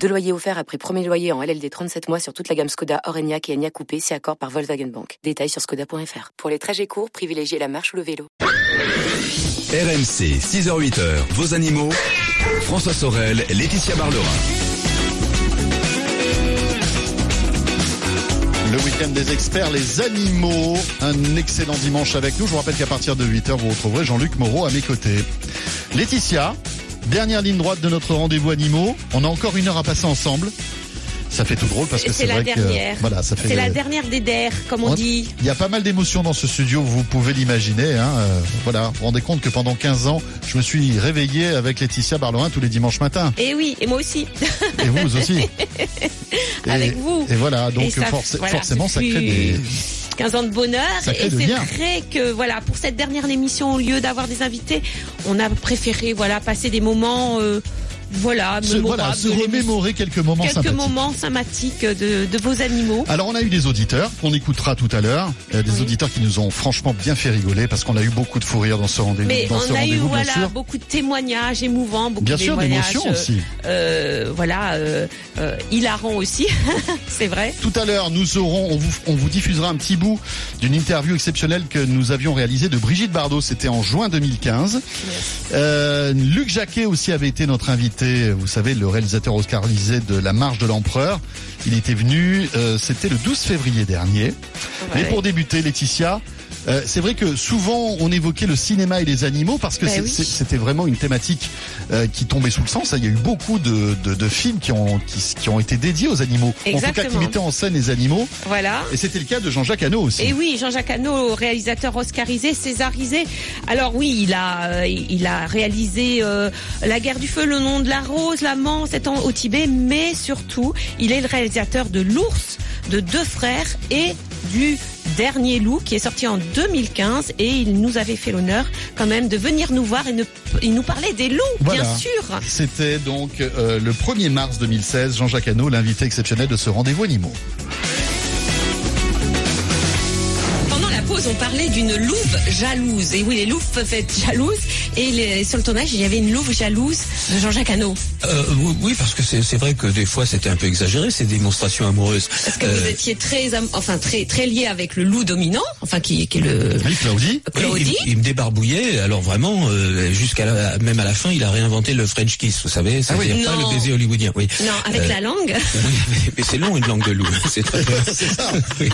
Deux loyers offerts après premier loyer en LLD 37 mois sur toute la gamme Skoda, Orenia et Enya Coupé, si accord par Volkswagen Bank. Détails sur skoda.fr. Pour les trajets courts, privilégiez la marche ou le vélo. RMC, 6h-8h, vos animaux. François Sorel, Laetitia Barlerin. Le week-end des experts, les animaux. Un excellent dimanche avec nous. Je vous rappelle qu'à partir de 8h, vous retrouverez Jean-Luc Moreau à mes côtés. Laetitia, Dernière ligne droite de notre rendez-vous animaux. On a encore une heure à passer ensemble. Ça fait tout drôle parce que c'est la vrai dernière. que voilà, ça fait. C'est la dernière des der, comme on, dit. Il y a pas mal d'émotions dans ce studio, vous pouvez l'imaginer. Hein. Euh, voilà, vous vous rendez compte que pendant 15 ans, je me suis réveillé avec Laetitia Barloin tous les dimanches matins. Et oui, et moi aussi. Et vous aussi. avec vous. Et voilà, donc forcément, ça crée des 15 ans de bonheur. et c'est vrai que voilà, pour cette dernière émission, au lieu d'avoir des invités, on a préféré voilà passer des moments euh, voilà, se, voilà, se remémorer quelques moments quelques sympathiques. moments sympathiques de, de, vos animaux. Alors on a eu des auditeurs qu'on écoutera tout à l'heure, euh, des auditeurs qui nous ont franchement bien fait rigoler parce qu'on a eu beaucoup de fou rire dans ce rendez-vous. Mais on a eu voilà beaucoup de témoignages émouvants, beaucoup bien sûr d'émotions aussi. Euh, voilà, euh, euh, hilarant aussi, c'est vrai. Tout à l'heure nous aurons, on vous, on vous diffusera un petit bout d'une interview exceptionnelle que nous avions réalisée de Brigitte Bardot. C'était en juin 2015. Euh, Luc Jacquet aussi avait été notre invité vous savez, le réalisateur oscarisé de La Marche de l'Empereur. Il était venu, euh, c'était le 12 février dernier. Mais pour débuter, Laetitia, euh, c'est vrai que souvent on évoquait le cinéma et les animaux parce que ben c'était vraiment une thématique euh, qui tombait sous le sens. Il y a eu beaucoup de, de, de films qui ont, qui, qui, ont été dédiés aux animaux. Exactement. En tout cas, qui mettaient en scène les animaux. Voilà. Et c'était le cas de Jean-Jacques Hano aussi. Et oui, Jean-Jacques Hano, réalisateur oscarisé, césarisé. Alors oui, il a, euh, il a réalisé euh, La guerre du feu, Le nom de la rose, L'amant, c'est au Tibet, mais surtout, il est le réalisateur de L'ours, de Deux frères et du dernier loup qui est sorti en 2015 et il nous avait fait l'honneur quand même de venir nous voir et, nous parlait des loups, bien sûr. C'était donc euh, le 1er mars 2016, Jean-Jacques Hano, l'invité exceptionnel de ce rendez-vous animaux. On parlait d'une louve jalouse. Et oui, les louves peuvent être jalouses. Et sur le tournage, il y avait une louve jalouse de Jean-Jacques Hano. Euh, oui, parce que c'est vrai que des fois, c'était un peu exagéré, ces démonstrations amoureuses. Parce que vous euh, étiez très, enfin, très, très lié avec le loup dominant, enfin, qui, qui est le... Oui, Claudie. Claudie. il, me débarbouillait. Alors vraiment, euh, jusqu'à même à la fin, il a réinventé le French kiss, vous savez. Ah c'est pas le baiser hollywoodien. Oui. Non, avec la langue. Oui, mais, c'est long, une langue de loup. C'est très C'est ça. oui.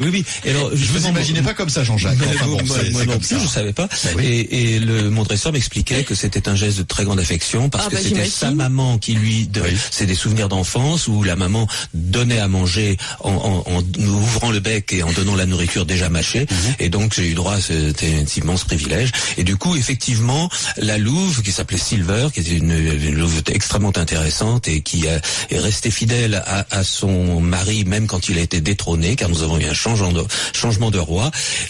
oui, oui. alors, je vous imaginez pas comme ça, Jean-Jacques. Enfin, bon, moi, moi non plus, je savais pas. Bah et, et, le mon dresseur m'expliquait que c'était un geste de très grande affection parce ah, que bah, c'était sa maman qui lui, de, c'est des souvenirs d'enfance où la maman donnait à manger en, en, en, ouvrant le bec et en donnant la nourriture déjà mâchée. Mhm. Et donc j'ai eu droit à cet, immense privilège. Et du coup, effectivement, la louve qui s'appelait Silver, qui était une, une, louve extrêmement intéressante et qui a, est restée fidèle à, à, son mari même quand il a été détrôné, car nous avons eu un changement de, changement de roi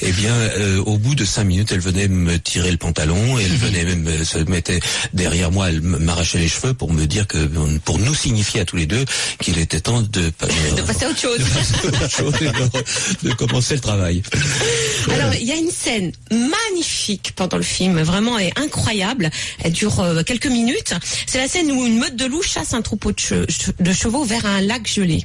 eh bien, euh, au bout de cinq minutes, elle venait me tirer le pantalon et elle venait même euh, se mettait derrière moi, elle m'arrachait les cheveux pour me dire que, pour nous signifier à tous les deux qu'il était temps de, de passer à autre chose, de, commencer le travail. Alors, il y a une scène magnifique pendant le film, vraiment et incroyable. Elle dure euh, quelques minutes. C'est la scène où une meute de loups chasse un troupeau de, chevaux vers un lac gelé.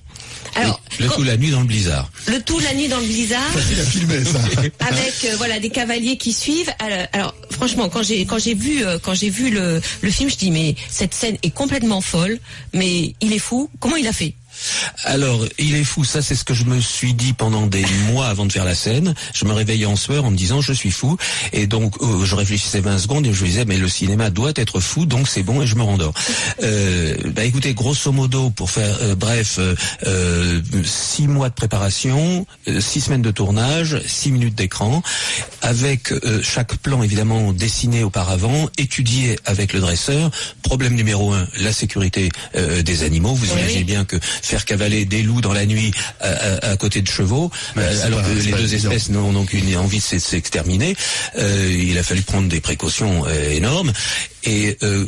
Alors, le tout la nuit dans le blizzard. Le tout la nuit dans le blizzard. Il a filmé ça. avec euh, voilà des cavaliers qui suivent. Alors, franchement, quand j'ai quand j'ai vu euh, quand j'ai vu le, le film, je dis mais cette scène est complètement folle, mais il est fou. Comment il a fait? Alors, il est fou, ça c'est ce que je me suis dit pendant des mois avant de faire la scène. Je me réveillais en sueur en me disant je suis fou. Et donc euh, je réfléchissais 20 secondes et je me disais mais le cinéma doit être fou, donc c'est bon et je me rendors. Euh, bah écoutez, grosso modo, pour faire euh, bref, six mois de préparation, six semaines de tournage, six minutes d'écran, avec chaque plan évidemment dessiné auparavant, étudié avec le dresseur. Problème numéro un, la sécurité des animaux. Vous imaginez bien que faire cavaler des loups dans la nuit à, côté de chevaux, alors que les deux espèces n'ont aucune envie de s'exterminer. il a fallu prendre des précautions énormes. Et euh,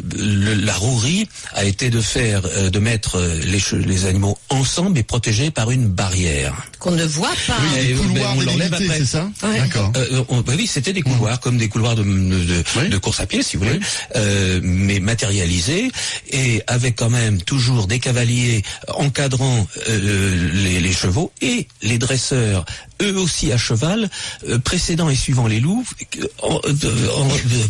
la rouerie a été de faire, euh, de mettre euh, les, les, animaux ensemble et protégés par une barrière. Qu'on ne voit pas. Oui, des couloirs on c'est ça D'accord. Bah oui, c'était des couloirs, comme des couloirs de, de, de, course à pied, si vous voulez, mais matérialisés et avec quand même toujours des cavaliers encadrant les, les, chevaux et les dresseurs eux aussi à cheval, précédant et suivant les loups,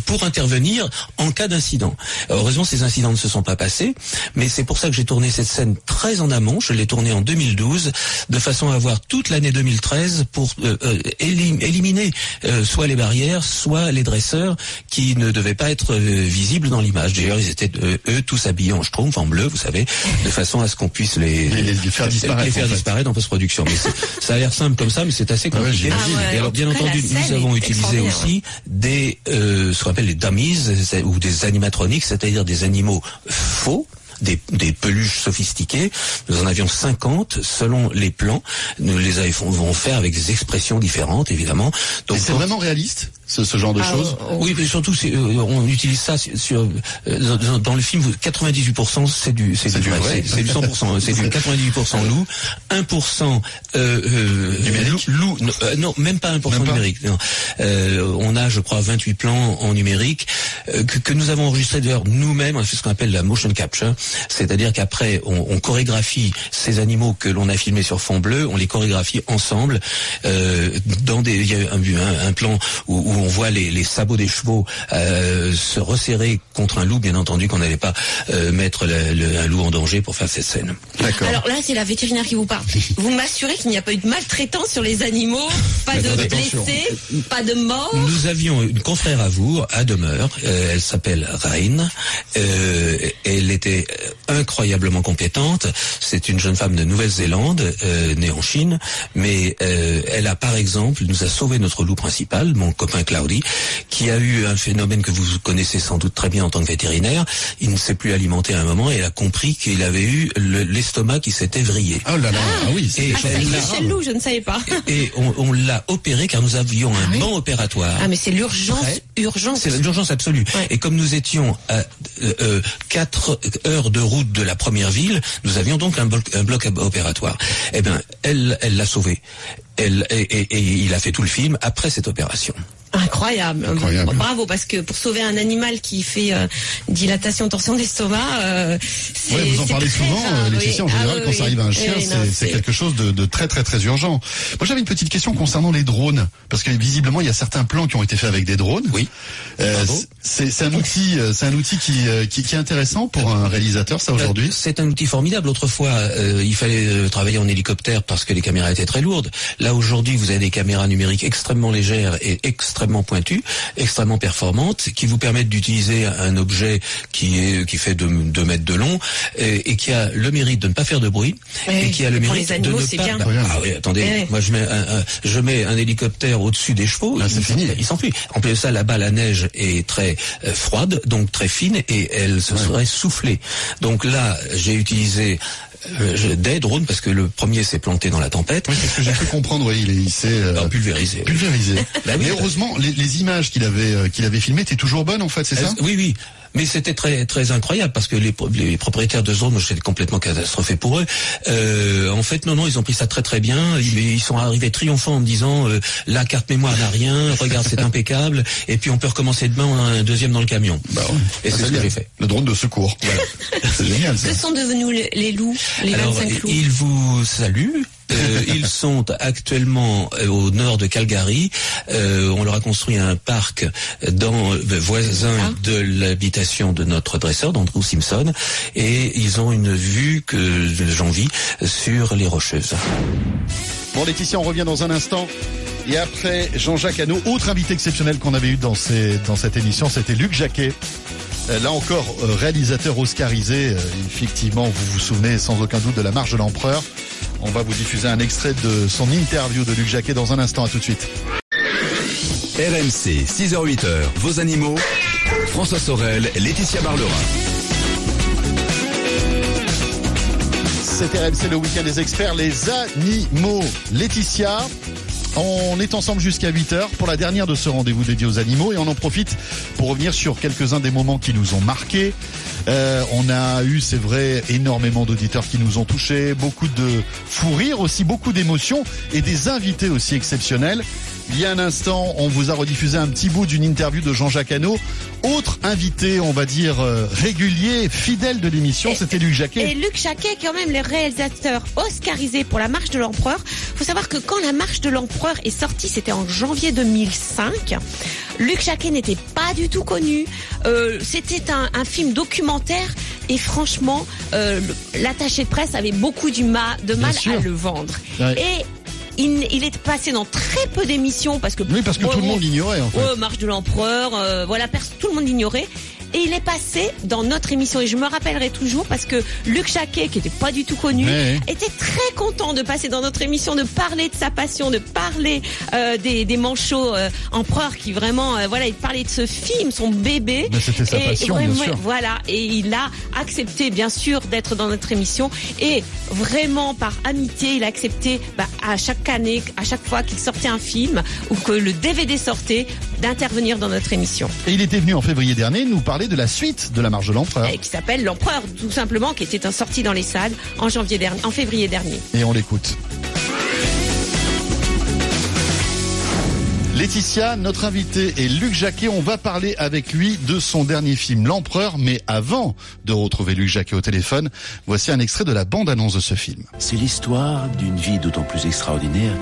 pour intervenir en cas d'incidents. Heureusement, ces incidents ne se sont pas passés, mais c'est pour ça que j'ai tourné cette scène très en amont. Je l'ai tournée en 2012, de façon à avoir toute l'année 2013 pour euh, euh, éliminer euh, soit les barrières, soit les dresseurs qui ne devaient pas être visibles dans l'image. D'ailleurs, ils étaient eux tous habillés en schtroumpf, en bleu, vous savez, de façon à ce qu'on puisse les, les, faire disparaître, les faire disparaître en post-production. Mais ça a l'air simple comme ça, mais c'est assez compliqué. Ah Et alors, bien entendu, nous avons utilisé aussi des ce qu'on appelle les dummies ou des animatroniques, c'est-à-dire des animaux faux, des, peluches sophistiquées. Nous en avions 50 selon les plans. Nous les avons fait avec des expressions différentes, évidemment. Donc c'est vraiment réaliste? Ce, genre de ah, choses. Oui, mais surtout, euh, on utilise ça sur, euh, dans, le film. 98% c'est du c'est du, vrai, c'est du 100%, c'est du 98% loup, 1% euh, numérique. Loup, non, même pas 1% numérique. on a, je crois, 28 plans en numérique que, que, nous avons enregistré d'ailleurs nous-mêmes. On fait ce qu'on appelle la motion capture, c'est-à-dire qu'après on, on, chorégraphie ces animaux que l'on a filmés sur fond bleu, on les chorégraphie ensemble dans des. Il y a un, un, plan où on voit les, sabots des chevaux euh, se resserrer contre un loup, bien entendu qu'on n'allait pas euh, mettre un loup en danger pour faire cette scène. D'accord. Alors là, c'est la vétérinaire qui vous parle. Vous m'assurez qu'il n'y a pas eu de maltraitance sur les animaux, pas de blessés, pas de morts Nous avions une confrère à vous, à demeure, euh, elle s'appelle Rain, elle était incroyablement compétente, c'est une jeune femme de Nouvelle-Zélande, née en Chine, mais elle a par exemple, nous a sauvé notre loup principal, mon copain Claudi, qui a eu un phénomène que vous connaissez sans doute très bien en tant que vétérinaire. Il ne s'est plus alimenté à un moment et elle a compris qu'il avait eu l'estomac qui s'était vrillé. Oh là là, ah, oui, c'est loup, je ne savais pas. Et, on, l'a opéré car nous avions un ah banc opératoire. Ah mais c'est l'urgence, urgence. C'est l'urgence absolue. Et comme nous étions à 4 euh, euh, heures de route de la première ville, nous avions donc un bloc, un bloc opératoire. Eh bien, elle, elle l'a sauvé. Elle, et, il a fait tout le film après cette opération. Incroyable. Bravo, parce que pour sauver un animal qui fait euh, dilatation, torsion d'estomac, euh, c'est. Ouais, vous en parlez souvent, euh, Laetitia. En général, ah quand ça arrive à un chien, c'est quelque chose de, de, très très très urgent. Moi, j'avais une petite question concernant les drones, parce que visiblement, il y a certains plans qui ont été faits avec des drones. Oui. Euh, c'est un outil, c'est un outil qui, qui, qui, est intéressant pour un réalisateur, ça aujourd'hui? C'est un outil formidable. Autrefois, il fallait travailler en hélicoptère parce que les caméras étaient très lourdes. Là, aujourd'hui, vous avez des caméras numériques extrêmement légères et extrêmement extrêmement pointues, extrêmement performantes, qui vous permettent d'utiliser un objet qui est qui fait 2 mètres de long et, qui a le mérite de ne pas faire de bruit et qui a le mérite de ne pas. Bah, ah oui, attendez, moi je mets un, je mets un hélicoptère au-dessus des chevaux, ah, il s'enfuit. En plus de ça, là-bas la neige est très euh, froide, donc très fine et elle se serait soufflée. Donc là, j'ai utilisé euh, des drones parce que le premier s'est planté dans la tempête. Oui, parce que j'ai pu comprendre, oui, il, s'est euh, pulvérisé. Pulvérisé. Bah Mais heureusement, les, les images qu'il avait euh, qu'il avait filmées étaient toujours bonnes en fait, c'est ça? Oui, oui. Mais c'était très très incroyable parce que les, les propriétaires de zones, j'étais complètement catastrophé pour eux. Euh, en fait, non, non, ils ont pris ça très très bien. Ils, ils sont arrivés triomphants en me disant euh, la carte mémoire n'a rien, regarde c'est impeccable, et puis on peut recommencer demain, on a un deuxième dans le camion. Bah ouais. Et c'est ce que j'ai fait. Le drone de secours. Voilà. c'est génial. Ça. Que sont devenus les, loups, les Alors, 25 loups? Ils vous saluent. Euh, ils sont actuellement euh, au nord de Calgary. Euh, on leur a construit un parc dans voisin ah. de l'habitation de notre dresseur, d'Andrew Simpson, et ils ont une vue que j'envie sur les Rocheuses. Bon Laetitia, on revient dans un instant. Et après Jean-Jacques Hano, autre invité exceptionnel qu'on avait eu dans, ces, dans cette émission, c'était Luc Jacquet. Là encore, réalisateur oscarisé, effectivement, vous vous souvenez sans aucun doute de la marche de l'empereur. On va vous diffuser un extrait de son interview de Luc Jacquet dans un instant. À tout de suite. RMC, 6h-8h, vos animaux. François Sorel, Laetitia Barlerin. C'est RMC le week-end des experts, les animaux. Laetitia, on est ensemble jusqu'à 8h pour la dernière de ce rendez-vous dédié aux animaux et on en profite pour revenir sur quelques-uns des moments qui nous ont marqués. Euh, on a eu, c'est vrai, énormément d'auditeurs qui nous ont touchés, beaucoup de fou rire aussi, beaucoup d'émotions et des invités aussi exceptionnels. Il y a un instant, on vous a rediffusé un petit bout d'une interview de Jean-Jacques Hano. Autre invité, on va dire, euh, régulier, fidèle de l'émission, c'était Luc Jacquet. Et Luc Jacquet, quand même, le réalisateur oscarisé pour La Marche de l'Empereur. faut savoir que quand La Marche de l'Empereur est sortie, c'était en janvier 2005. Luc Jacquet n'était pas du tout connu. Euh, c'était un, un, film documentaire et franchement, euh, l'attaché de presse avait beaucoup du ma, de mal à le vendre. Ouais. Et il, il, est passé dans très peu d'émissions parce que oui parce que tout le monde l'ignorait en fait. Marche de l'empereur, euh, voilà, tout le monde l'ignorait. Et il est passé dans notre émission et je me rappellerai toujours parce que Luc Jacquet, qui était pas du tout connu, ouais. était très content de passer dans notre émission, de parler de sa passion, de parler euh, des, des manchots euh, empereurs qui vraiment, euh, voilà, il parlait de ce film, son bébé. C'était sa passion, et, bien sûr. Voilà, et il a accepté bien sûr d'être dans notre émission et vraiment par amitié, il a accepté bah, à chaque année, à chaque fois qu'il sortait un film ou que le DVD sortait, d'intervenir dans notre émission. Et il était venu en février dernier nous parler de la suite de la marche de l'empereur. Qui s'appelle l'empereur, tout simplement, qui était sorti dans les salles en janvier dernier, en février dernier. Et on l'écoute. Laetitia, notre invité est Luc Jacquet. On va parler avec lui de son dernier film, L'Empereur. Mais avant de retrouver Luc Jacquet au téléphone, voici un extrait de la bande-annonce de ce film. C'est l'histoire d'une vie d'autant plus extraordinaire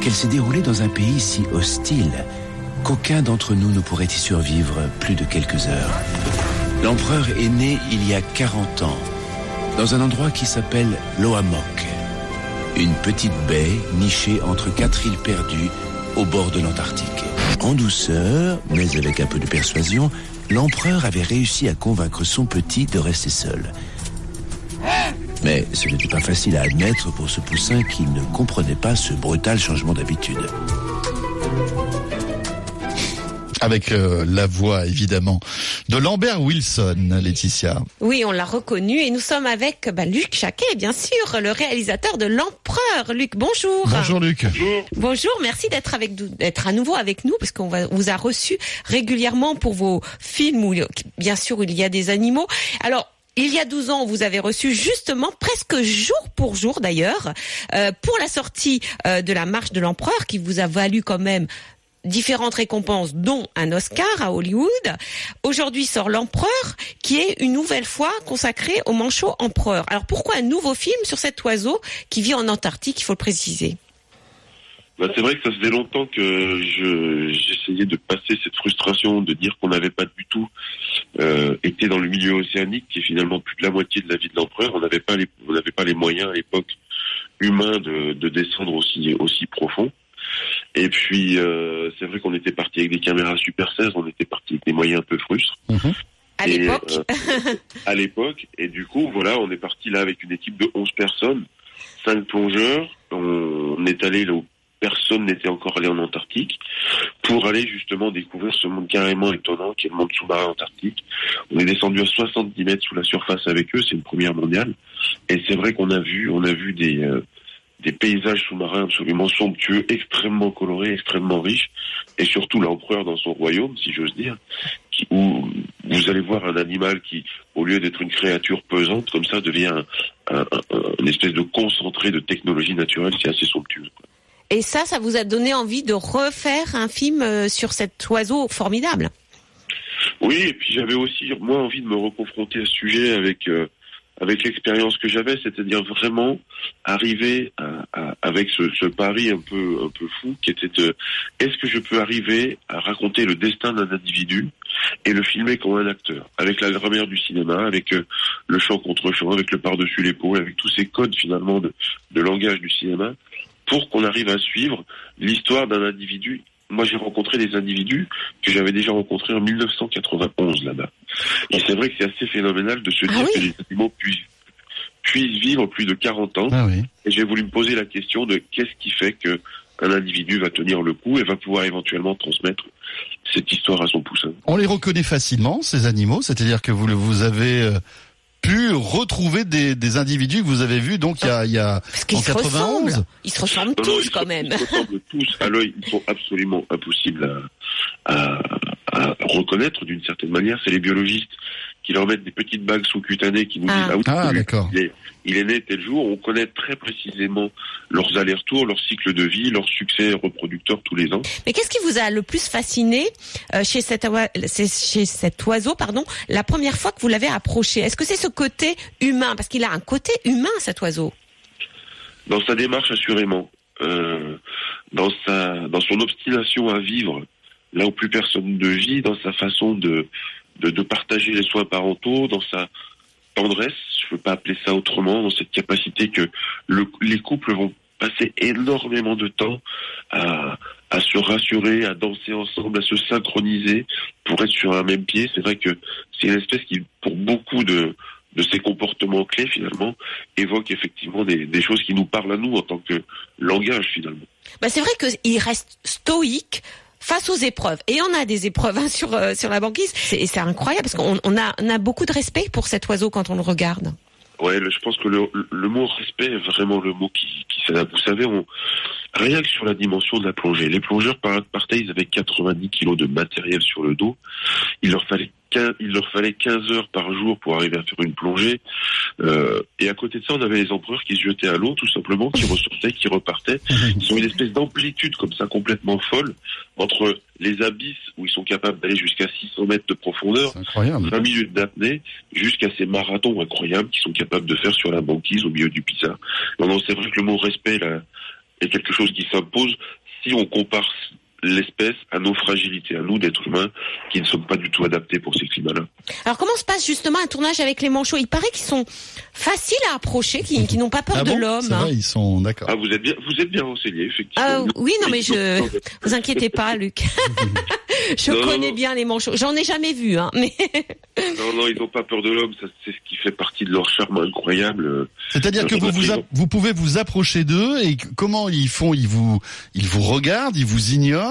qu'elle s'est déroulée dans un pays si hostile qu'aucun d'entre nous ne pourrait y survivre plus de quelques heures. L'empereur est né il y a 40 ans, dans un endroit qui s'appelle Loamok, une petite baie nichée entre quatre îles perdues au bord de l'Antarctique. En douceur, mais avec un peu de persuasion, l'empereur avait réussi à convaincre son petit de rester seul. Mais ce n'était pas facile à admettre pour ce poussin qui ne comprenait pas ce brutal changement d'habitude avec euh, la voix évidemment de Lambert Wilson, Laetitia. Oui, on l'a reconnu et nous sommes avec bah, Luc Chaquet, bien sûr, le réalisateur de L'Empereur. Luc, bonjour. Bonjour Luc. Bonjour. Bonjour, merci d'être avec d'être à nouveau avec nous parce qu'on vous a reçu régulièrement pour vos films où bien sûr il y a des animaux. Alors il y a 12 ans, vous avez reçu justement presque jour pour jour d'ailleurs euh, pour la sortie euh, de la marche de l'empereur qui vous a valu quand même différentes récompenses, dont un Oscar à Hollywood. Aujourd'hui sort L'Empereur, qui est une nouvelle fois consacré au manchot empereur. Alors pourquoi un nouveau film sur cet oiseau qui vit en Antarctique, il faut le préciser? Bah, c'est vrai que ça faisait longtemps que j'essayais de passer cette frustration de dire qu'on n'avait pas du tout euh, été dans le milieu océanique, qui est finalement plus de la moitié de la vie de l'empereur. On n'avait pas les, pas les moyens à l'époque humains de, de descendre aussi profond. Et puis, euh, c'est vrai qu'on était parti avec des caméras Super 16, on était parti avec des moyens un peu frustres. Mmh. À l'époque euh, À l'époque. Et du coup, voilà, on est parti là avec une équipe de 11 personnes, 5 plongeurs. On, on est allé là où personne n'était encore allé en Antarctique pour aller justement découvrir ce monde carrément étonnant qui est le monde sous-marin antarctique. On est descendu à 70 mètres sous la surface avec eux, c'est une première mondiale. Et c'est vrai qu'on a vu, on a vu des... Euh, des paysages sous-marins absolument somptueux, extrêmement colorés, extrêmement riches, et surtout l'empereur dans son royaume, si j'ose dire, qui, où vous allez voir un animal qui, au lieu d'être une créature pesante, comme ça, devient un, un, un, une espèce de concentré de technologie naturelle, c'est assez somptueux. Quoi. Et ça, ça vous a donné envie de refaire un film euh, sur cet oiseau formidable? Oui, et puis j'avais aussi, moi, envie de me reconfronter à ce sujet avec... Euh, avec l'expérience que j'avais, c'est-à-dire vraiment arriver à, à, avec ce, ce, pari un peu un peu fou qui était de est-ce que je peux arriver à raconter le destin d'un individu et le filmer comme un acteur, avec la grammaire du cinéma, avec euh, le chant contre chant, avec le par-dessus l'épaule, avec tous ces codes finalement de, de langage du cinéma, pour qu'on arrive à suivre l'histoire d'un individu moi j'ai rencontré des individus que j'avais déjà rencontrés en 1991 là-bas. Et c'est vrai que c'est assez phénoménal de se dire Ah oui que les animaux puissent, puissent vivre plus de 40 ans. Ah oui. Et j'ai voulu me poser la question de qu'est-ce qui fait que un individu va tenir le coup et va pouvoir éventuellement transmettre cette histoire à son poussin. On les reconnaît facilement, ces animaux, c'est-à-dire que vous, le- vous avez euh, pu retrouver des, des individus que vous avez vus donc il y a, il y a en 91. Ils se ressemblent tous quand même. Ils se ressemblent tous à l'œil. Ils sont absolument impossibles à, à, à reconnaître d'une certaine manière. C'est les biologistes qui leur mettent des petites bagues sous-cutanées qui nous disent ah, ah, d'accord. Il, il, est né tel jour. On connaît très précisément leurs allers-retours, leur cycle de vie, leur succès reproducteur tous les ans. Mais qu'est-ce qui vous a le plus fasciné euh, chez, cet, chez cet oiseau, pardon, la première fois que vous l'avez approché? Est-ce que c'est ce côté humain? Parce qu'il a un côté humain, cet oiseau. Dans sa démarche, assurément. Euh, dans sa, dans son obstination à vivre là où plus personne ne vit, dans sa façon de de, de, partager les soins parentaux, dans sa tendresse, je ne peux pas appeler ça autrement, dans cette capacité que le, les couples vont passer énormément de temps à, à se rassurer, à danser ensemble, à se synchroniser pour être sur un même pied. C'est vrai que c'est une espèce qui, pour beaucoup de, de ces comportements clés finalement évoque effectivement des, des, choses qui nous parlent à nous en tant que langage finalement. Bah c'est vrai qu'il reste stoïque, face aux épreuves. Et on a des épreuves hein, sur euh, sur la banquise. Et c'est incroyable parce qu'on on a, beaucoup de respect pour cet oiseau quand on le regarde. Ouais, je pense que le, mot respect est vraiment le mot qui, qui s'adapte. Vous savez, on, rien que sur la dimension de la plongée, les plongeurs partaient, ils avaient 90 kilos de matériel sur le dos. Il leur fallait 15, il leur fallait 15 heures par jour pour arriver à faire une plongée. Euh, et à côté de ça, on avait les empereurs qui se jetaient à l'eau, tout simplement, qui ressortaient, qui repartaient. Ils ont une espèce d'amplitude comme ça, complètement folle, entre les abysses où ils sont capables d'aller jusqu'à 600 mètres de profondeur, 20 minutes d'apnée, jusqu'à ces marathons incroyables qu'ils sont capables de faire sur la banquise au milieu du Pisa. Non, c'est vrai que le mot respect là, est quelque chose qui s'impose si on compare l'espèce à nos fragilités, à nous d'êtres humains qui ne sommes pas du tout adaptés pour ces climats-là. Alors comment se passe justement un tournage avec les manchots? Il paraît qu'ils sont faciles à approcher, qu'ils n'ont pas peur ah de l'homme. Hein. Ils sont d'accord. Ah vous êtes bien, vous êtes bien renseigné effectivement. Ah, oui non mais je, vous inquiétez pas Luc. je connais bien les manchots. J'en ai jamais vu hein. Mais non non ils n'ont pas peur de l'homme. C'est ce qui fait partie de leur charme incroyable. C'est-à-dire que vous, vous, vous pouvez vous approcher d'eux et comment ils font? Ils vous ils vous regardent, ils vous ignorent?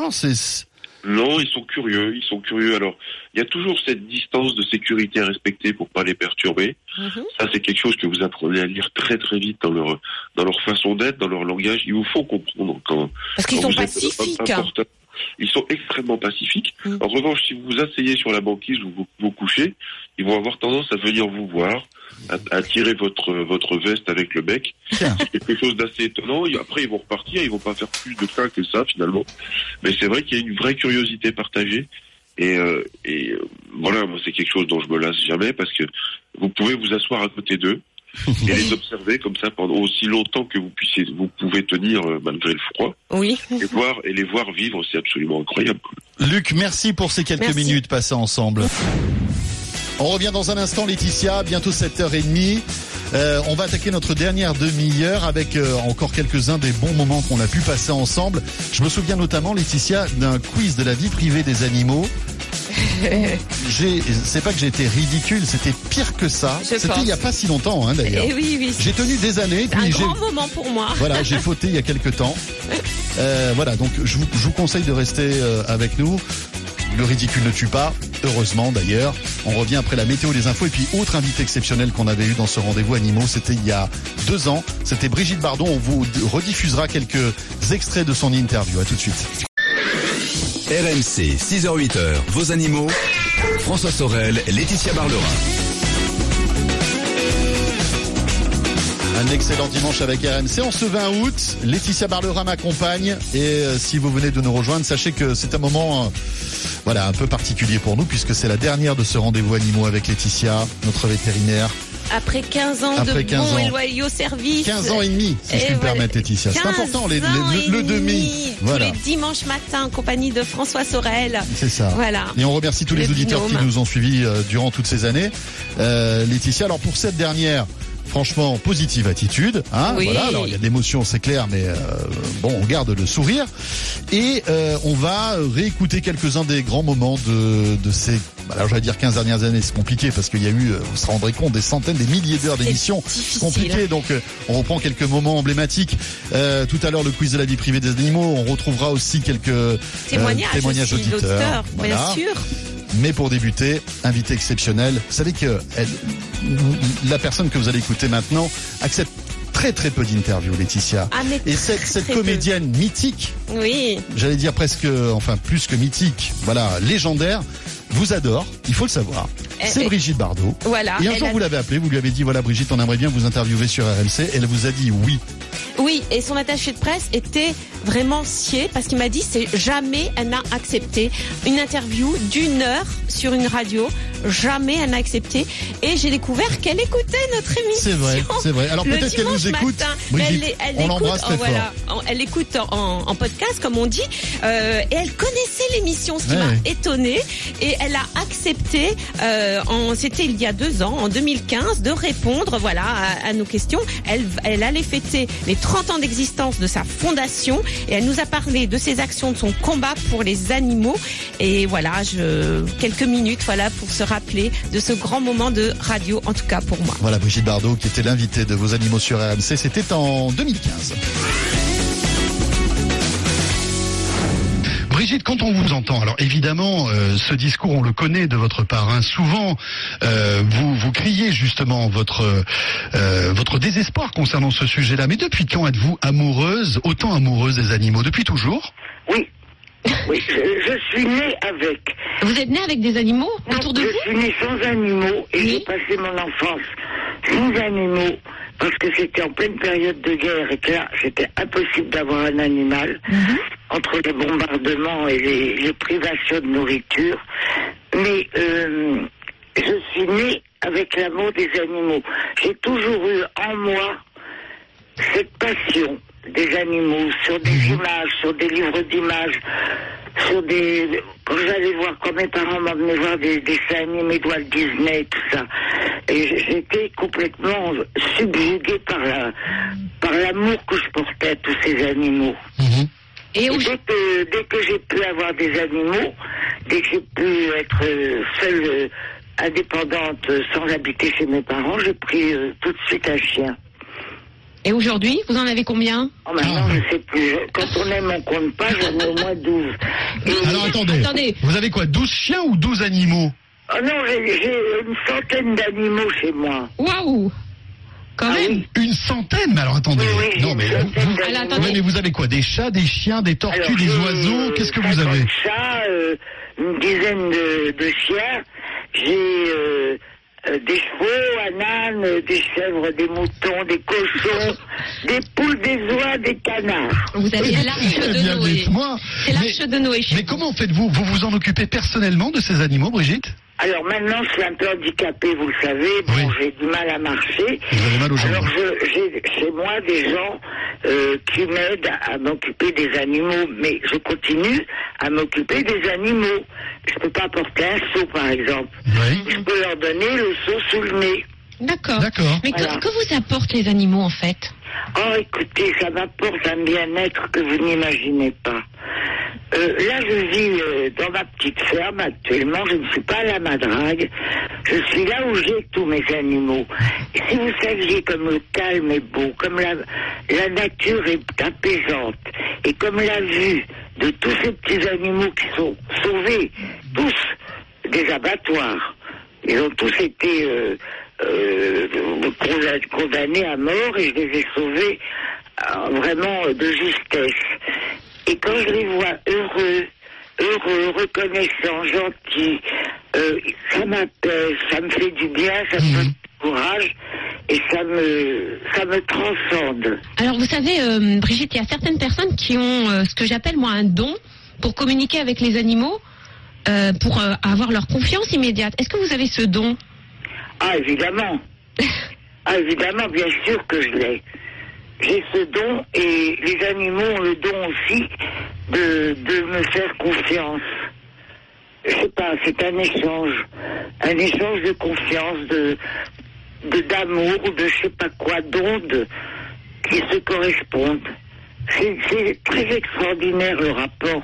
Non, ils sont curieux, ils sont curieux. Alors, il y a toujours cette distance de sécurité à respecter pour pas les perturber. Mhm. Ça, c'est quelque chose que vous apprenez à lire très très vite dans leur dans leur façon d'être, dans leur langage. Il vous faut comprendre quand. Parce qu'ils sont pacifiques. Ils sont extrêmement pacifiques. Mhm. En revanche, si vous vous asseyez sur la banquise ou vous vous couchez, ils vont avoir tendance à venir vous voir, à, tirer votre votre veste avec le bec. C'est quelque chose d'assez étonnant. après, ils vont repartir, ils vont pas faire plus de cas que ça finalement. Mais c'est vrai qu'il y a une vraie curiosité partagée. Et, euh, et euh, voilà, moi c'est quelque chose dont je me lasse jamais parce que vous pouvez vous asseoir à côté d'eux et les observer comme ça pendant aussi longtemps que vous puissiez, vous pouvez tenir euh, malgré le froid. Oui. Et voir et les voir vivre, c'est absolument incroyable. Luc, merci pour ces quelques minutes passées ensemble. On revient dans un instant, Laetitia, bientôt 7h30. Euh, on va attaquer notre dernière demi-heure avec euh, encore quelques-uns des bons moments qu'on a pu passer ensemble. Je me souviens notamment, Laetitia, d'un quiz de la vie privée des animaux. c'est pas que j'ai été ridicule, c'était pire que ça. C'était il y a pas si longtemps, hein, d'ailleurs. Eh oui, oui. J'ai tenu des années. un grand moment pour moi. Voilà, j'ai fauté il y a quelques temps. Euh, voilà, donc je vous, je vous conseille de rester euh, avec nous. Le ridicule ne tue pas, heureusement d'ailleurs. On revient après la météo des infos et puis autre invité exceptionnel qu'on avait eu dans ce rendez-vous animaux, c'était il y a deux ans. C'était Brigitte Bardon. On vous rediffusera quelques extraits de son interview. À tout de suite. RMC, 6h-8h, vos animaux. François Sorel, Laetitia Barlerin. Un excellent dimanche avec RMC. En ce 20 août, Laetitia Barlerin m'accompagne. Et euh, si vous venez de nous rejoindre, sachez que c'est un moment euh, voilà, un peu particulier pour nous puisque c'est la dernière de ce rendez-vous animaux avec Laetitia, notre vétérinaire. Après 15 ans de 15 bons et loyaux services. 15 ans et demi, si je puis me permettre, Laetitia. C'est important, les, le, demi. Voilà. Tous les dimanches matin en compagnie de François Sorel. C'est ça. Voilà. Et on remercie tous les, auditeurs qui nous ont suivis euh, durant toutes ces années. Laetitia, alors pour cette dernière, franchement positive attitude. Hein, Voilà, alors il y a d'émotions, c'est clair, mais euh, bon, on garde le sourire et euh, on va réécouter quelques-uns des grands moments de, de ces, alors j'allais dire 15 dernières années, c'est compliqué parce qu'il y a eu, euh, vous se rendrez compte, des centaines, des milliers d'heures d'émissions, c'est compliqué. Donc on reprend quelques moments emblématiques. tout à l'heure le quiz de la vie privée des animaux, on retrouvera aussi quelques témoignages, témoignages auditeurs, bien sûr. Mais pour débuter, invité exceptionnel. Vous savez que la personne que vous allez écouter maintenant accepte très très peu d'interviews, Laetitia. Ah, et cette, cette comédienne mythique, oui. j'allais dire presque, enfin plus que mythique, voilà, légendaire, vous adore, il faut le savoir. C'est Brigitte Bardot. Voilà. Et un jour, vous l'avez appelée, vous lui avez dit, voilà, Brigitte, on aimerait bien vous interviewer sur RMC. Elle vous a dit oui. Oui, et son attaché de presse était vraiment scié parce qu'il m'a dit c'est jamais elle n'a accepté une interview d'une heure sur une radio. Jamais elle n'a accepté. Et j'ai découvert qu'elle écoutait notre émission. C'est vrai, c'est vrai. Alors peut-être qu'elle nous écoute. Brigitte, elle, elle, on écoute, en, voilà, elle écoute en, podcast, comme on dit. Euh, et elle connaissait l'émission, ce qui m'a étonnée. Et elle a accepté, euh, c'était il y a deux ans, en 2015, de répondre voilà à, à nos questions. Elle, elle allait fêter les 30 ans d'existence de sa fondation et elle nous a parlé de ses actions, de son combat pour les animaux. Et voilà, quelques minutes voilà pour se rappeler de ce grand moment de radio, en tout cas pour moi. Voilà Brigitte Bardot qui était l'invitée de vos animaux sur RMC, c'était en 2015. Brigitte, quand on vous entend, alors évidemment, euh, ce discours, on le connaît de votre part. Hein. Souvent, euh, vous vous criez justement votre euh, votre désespoir concernant ce sujet-là. Mais depuis quand êtes-vous amoureuse, autant amoureuse des animaux? Depuis toujours? Oui. Oui, je, suis née avec. Vous êtes née avec des animaux autour de vous Je suis née sans animaux et j'ai passé mon enfance sans animaux parce que c'était en pleine période de guerre et que là, c'était impossible d'avoir un animal mhm. entre les bombardements et les, privations de nourriture. Mais euh, je suis née avec l'amour des animaux. J'ai toujours eu en moi cette passion des animaux, sur des mhm. images, sur des livres d'images, sur des. Quand j'allais voir, quand mes parents m'emmenaient voir des dessins animés de Walt Disney, tout ça, et j'étais complètement subjuguée par la, par l'amour que je portais à tous ces animaux. Mhm. Et, dès que, dès que j'ai pu avoir des animaux, dès que j'ai pu être seule, euh, indépendante, sans habiter chez mes parents, j'ai pris euh, tout de suite un chien. Et aujourd'hui, vous en avez combien oh, Maintenant, je sais plus. Quand on aime, on compte pas, j'en ai au moins 12. Alors attendez, vous avez quoi 12 chiens ou 12 animaux Oh non, j'ai une centaine d'animaux chez moi. Waouh quand ah même. Une centaine Mais alors attendez. non, mais vous, mais vous avez quoi Des chats, des chiens, des tortues, des oiseaux Qu'est-ce que vous avez Des chats, euh, une dizaine de, de chiens. J'ai euh, des chevaux, un âne, des chèvres, des moutons, des cochons, des poules, des oies, des canards. Vous avez l'arche de Noé. C'est l'arche de Noé. Mais comment faites-vous? Vous vous en occupez personnellement de ces animaux, Brigitte? Alors maintenant, je suis un peu handicapé, vous le savez. Bon, j'ai du mal à marcher. Vous avez mal aux jambes. Alors j'ai chez moi des gens euh, qui m'aident à, m'occuper des animaux, mais je continue à m'occuper des animaux. Je peux pas porter un seau, par exemple. Oui. Je peux leur donner le seau sous le nez. D'accord. D'accord. Mais que, que vous apportent les animaux en fait? Oh, écoutez, ça m'apporte un bien-être que vous n'imaginez pas. Euh, là, je vis euh, dans ma petite ferme actuellement. Je ne suis pas à la madrague. Je suis là où j'ai tous mes animaux. Et si vous saviez comme le calme est beau, comme la, la nature est apaisante, et comme la vue de tous ces petits animaux qui sont sauvés, tous des abattoirs, ils ont tous été euh, condamnés à mort et je les ai sauvés vraiment de justesse. Et quand je les vois heureux, heureux, reconnaissants, gentils, euh, ça m'apaise, ça me fait du bien, ça me donne mhm. du courage et ça me, ça me transcende. Alors vous savez, Brigitte, il y a certaines personnes qui ont ce que j'appelle moi un don pour communiquer avec les animaux, pour avoir leur confiance immédiate. Est-ce que vous avez ce don? Ah, évidemment. ah, évidemment, bien sûr que je l'ai. J'ai ce don et les animaux ont le don aussi de, de me faire confiance. Je sais pas, c'est un échange. Un échange de confiance, de d'amour, de, de je sais pas quoi, d'ondes qui se correspondent. C'est très extraordinaire le rapport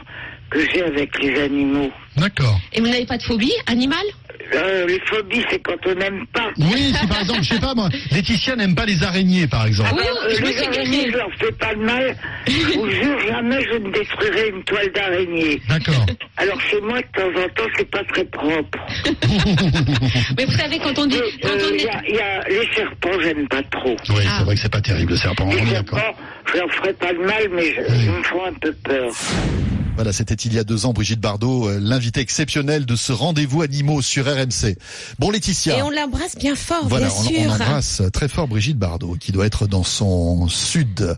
que j'ai avec les animaux. D'accord. Et vous n'avez pas de phobie animale? Euh, les phobies, c'est quand on n'aime pas. Oui, si par exemple, je sais pas moi, Laetitia n'aime pas les araignées, par exemple. Ah, euh, les araignées, je leur fais pas de mal. Je vous jure, jamais je ne détruirai une toile d'araignée. D'accord. Alors chez moi, de temps en temps, c'est pas très propre. Mais vous savez, quand on dit... Il Quand on est... y, a, y a les serpents, j'aime pas trop. Oui, Ah. c'est vrai que c'est pas terrible le serpent. on Les est d'accord. serpents, je leur ferai pas de mal, mais je, ils me font un peu peur. Voilà, c'était il y a deux ans, Brigitte Bardot, euh, l'invité exceptionnel de ce rendez-vous animaux sur RMC. Bon, Laetitia. Et on l'embrasse bien fort, Voilà, bien on, sûr. on embrasse très fort Brigitte Bardot, qui doit être dans son sud,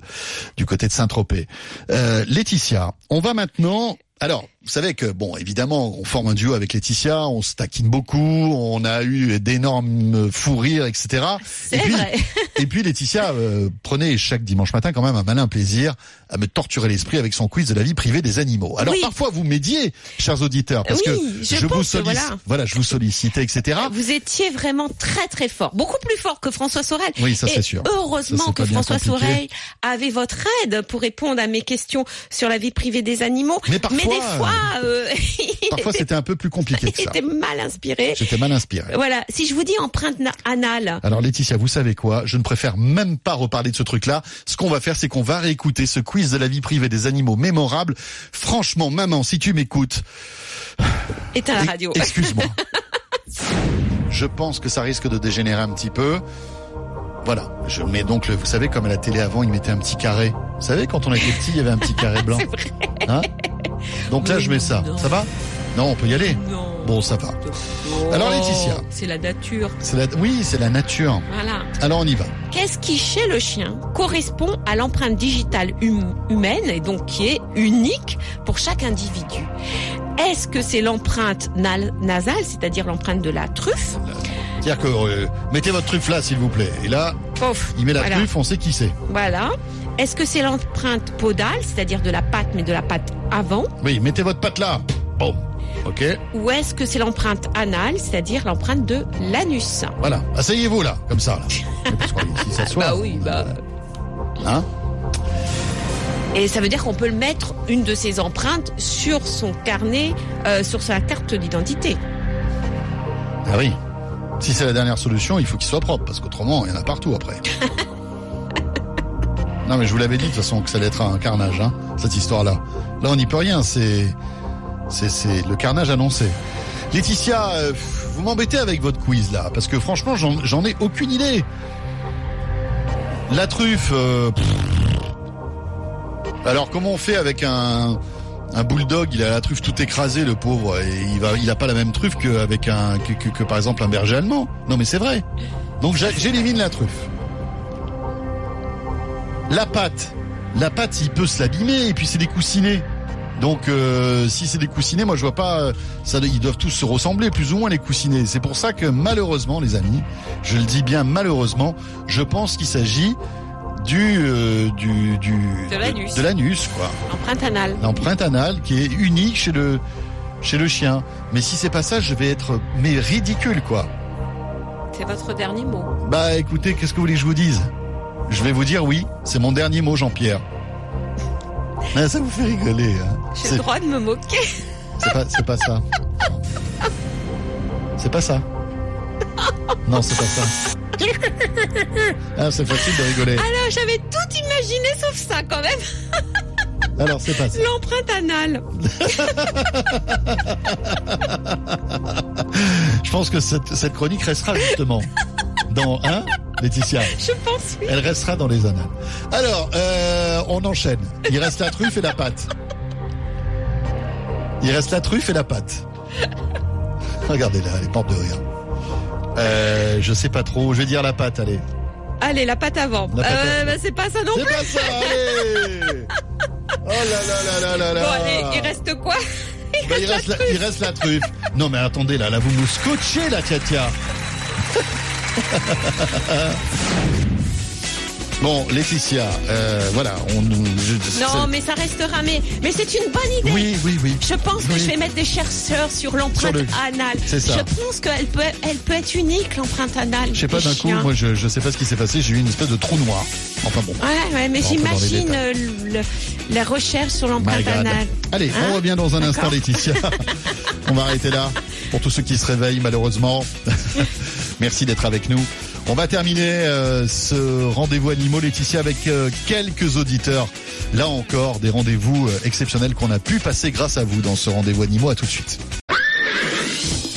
du côté de Saint-Tropez. Euh, Laetitia, on va maintenant... Alors, vous savez que, bon, évidemment, on forme un duo avec Laetitia, on se taquine beaucoup, on a eu d'énormes fous rires, etc. C'est et puis, vrai. et puis Laetitia euh, prenait chaque dimanche matin quand même un malin plaisir à me torturer l'esprit avec son quiz de la vie privée des animaux. Alors Oui. parfois vous m'aidiez, chers auditeurs, parce Oui, que je vous sollicite, voilà. voilà, je vous sollicitais, etc. Vous étiez vraiment très très fort, beaucoup plus fort que François Sorel. Oui, ça, c'est sûr. Heureusement que François compliqué. Sorel avait votre aide pour répondre à mes questions sur la vie privée des animaux. Mais parfois, des fois, euh, il Parfois était- c'était un peu plus compliqué que ça. était mal inspiré. J'étais mal inspiré. Voilà, si je vous dis empreinte na- anale, Alors Laetitia, vous savez quoi? Je ne préfère même pas reparler de ce truc-là. Ce qu'on va faire, c'est qu'on va réécouter ce quiz de la vie privée des animaux mémorable. Franchement, maman, si tu m'écoutes, éteins la radio. excuse-moi. Je pense que ça risque de dégénérer un petit peu. Voilà, je mets donc le, vous savez comme à la télé avant, ils mettaient un petit carré. Vous savez quand on était petit, il y avait un petit carré blanc. C'est vrai. Hein donc là, je mets ça. Non. Ça va Non, on peut y aller. Non. Bon, ça va. Alors, Laetitia. C'est la nature. La, oui, c'est la nature. Voilà. Alors on y va. Qu'est-ce qui, chez le chien, correspond à l'empreinte digitale hum- humaine et donc qui est unique pour chaque individu? Est-ce que c'est l'empreinte nasale, c'est-à-dire l'empreinte de la truffe? C'est-à-dire que euh, mettez votre truffe là, s'il vous plaît. Et là, il met la voilà. truffe, on sait qui c'est. Voilà. Est-ce que c'est l'empreinte podale, c'est-à-dire de la patte, mais de la patte avant Oui, mettez votre patte là. Bon, ok. Ou est-ce que c'est l'empreinte anale, c'est-à-dire l'empreinte de l'anus Voilà. Asseyez-vous là, comme ça. Là. Bah oui, bah. Hein Et ça veut dire qu'on peut le mettre, une de ces empreintes, sur son carnet, euh, sur sa carte d'identité. Ah oui. Si c'est la dernière solution, il faut qu'il soit propre, parce qu'autrement, il y en a partout après. non, mais je vous l'avais dit de toute façon que ça allait être un carnage, hein, cette histoire-là. Là, on n'y peut rien. C'est, c'est, c'est le carnage annoncé. Laetitia, euh, vous m'embêtez avec votre quiz là, parce que franchement, j'en, j'en ai aucune idée. La truffe. euh, alors, comment on fait avec un un bulldog, il a la truffe tout écrasée, le pauvre, et il va, a pas la même truffe qu'avec un, que, par exemple un berger allemand. Non, mais c'est vrai. Donc j'élimine la truffe. La pâte, la pâte, il peut se l'abîmer, et puis c'est des coussinets. Donc euh, si c'est des coussinets, moi je vois pas, euh, ils doivent tous se ressembler plus ou moins les coussinets. C'est pour ça que malheureusement, les amis, je le dis bien malheureusement, je pense qu'il s'agit du, euh, du, du De l'anus. de l'anus, quoi L'empreinte anale. l'empreinte anale qui est unique chez le chez le chien. Mais si c'est pas ça, je vais être mais ridicule quoi. C'est votre dernier mot. Bah écoutez, qu'est-ce que vous voulez que je vous dise? Je vais vous dire oui, c'est mon dernier mot Jean-Pierre. Ah, ça vous fait rigoler. Hein. J'ai le droit de me moquer. c'est pas c'est pas ça. C'est pas ça. Non, c'est pas ça. Ah, c'est facile de rigoler. Alors, j'avais tout imaginé sauf ça quand même. Alors, c'est pas ça. L'empreinte anale. Je pense que cette, cette chronique restera justement dans hein, Laetitia. Je pense oui. Elle restera dans les annales. Alors, euh, on enchaîne. Il reste la truffe et la pâte. Il reste la truffe et la pâte. Regardez-la, elle est morte de rire. Euh, je sais pas trop. Je vais dire la pâte, allez. Allez, la patte avant. La Euh, avant. bah, c'est pas ça non C'est plus. pas ça, allez Oh là là là là là là Bon, allez, il reste quoi Bah, il, reste la, il reste la truffe. Non mais attendez, là, là, vous nous scotchez, là, Katia. Bon, Laetitia, euh, voilà, on nous... je- Non, mais ça restera. Mais, mais c'est une bonne idée. Oui, oui, oui. Je pense que je vais mettre des chercheurs sur l'empreinte le- anale. C'est ça. Je pense qu'elle peut, elle peut être unique, l'empreinte anale. Je sais pas, d'un coup, moi, je, je sais pas ce qui s'est passé, j'ai eu une espèce de trou noir. Enfin bon. Ouais, ouais, mais j'imagine euh, le- la recherche sur l'empreinte anale. Allez, Hein on revient dans un instant. Laetitia. on va arrêter là. pour tous ceux qui se réveillent malheureusement. Merci d'être avec nous. On va terminer euh, ce rendez-vous animaux Laetitia avec euh, quelques auditeurs. Là encore, des rendez-vous euh, exceptionnels qu'on a pu passer grâce à vous dans ce rendez-vous animaux. À tout de suite.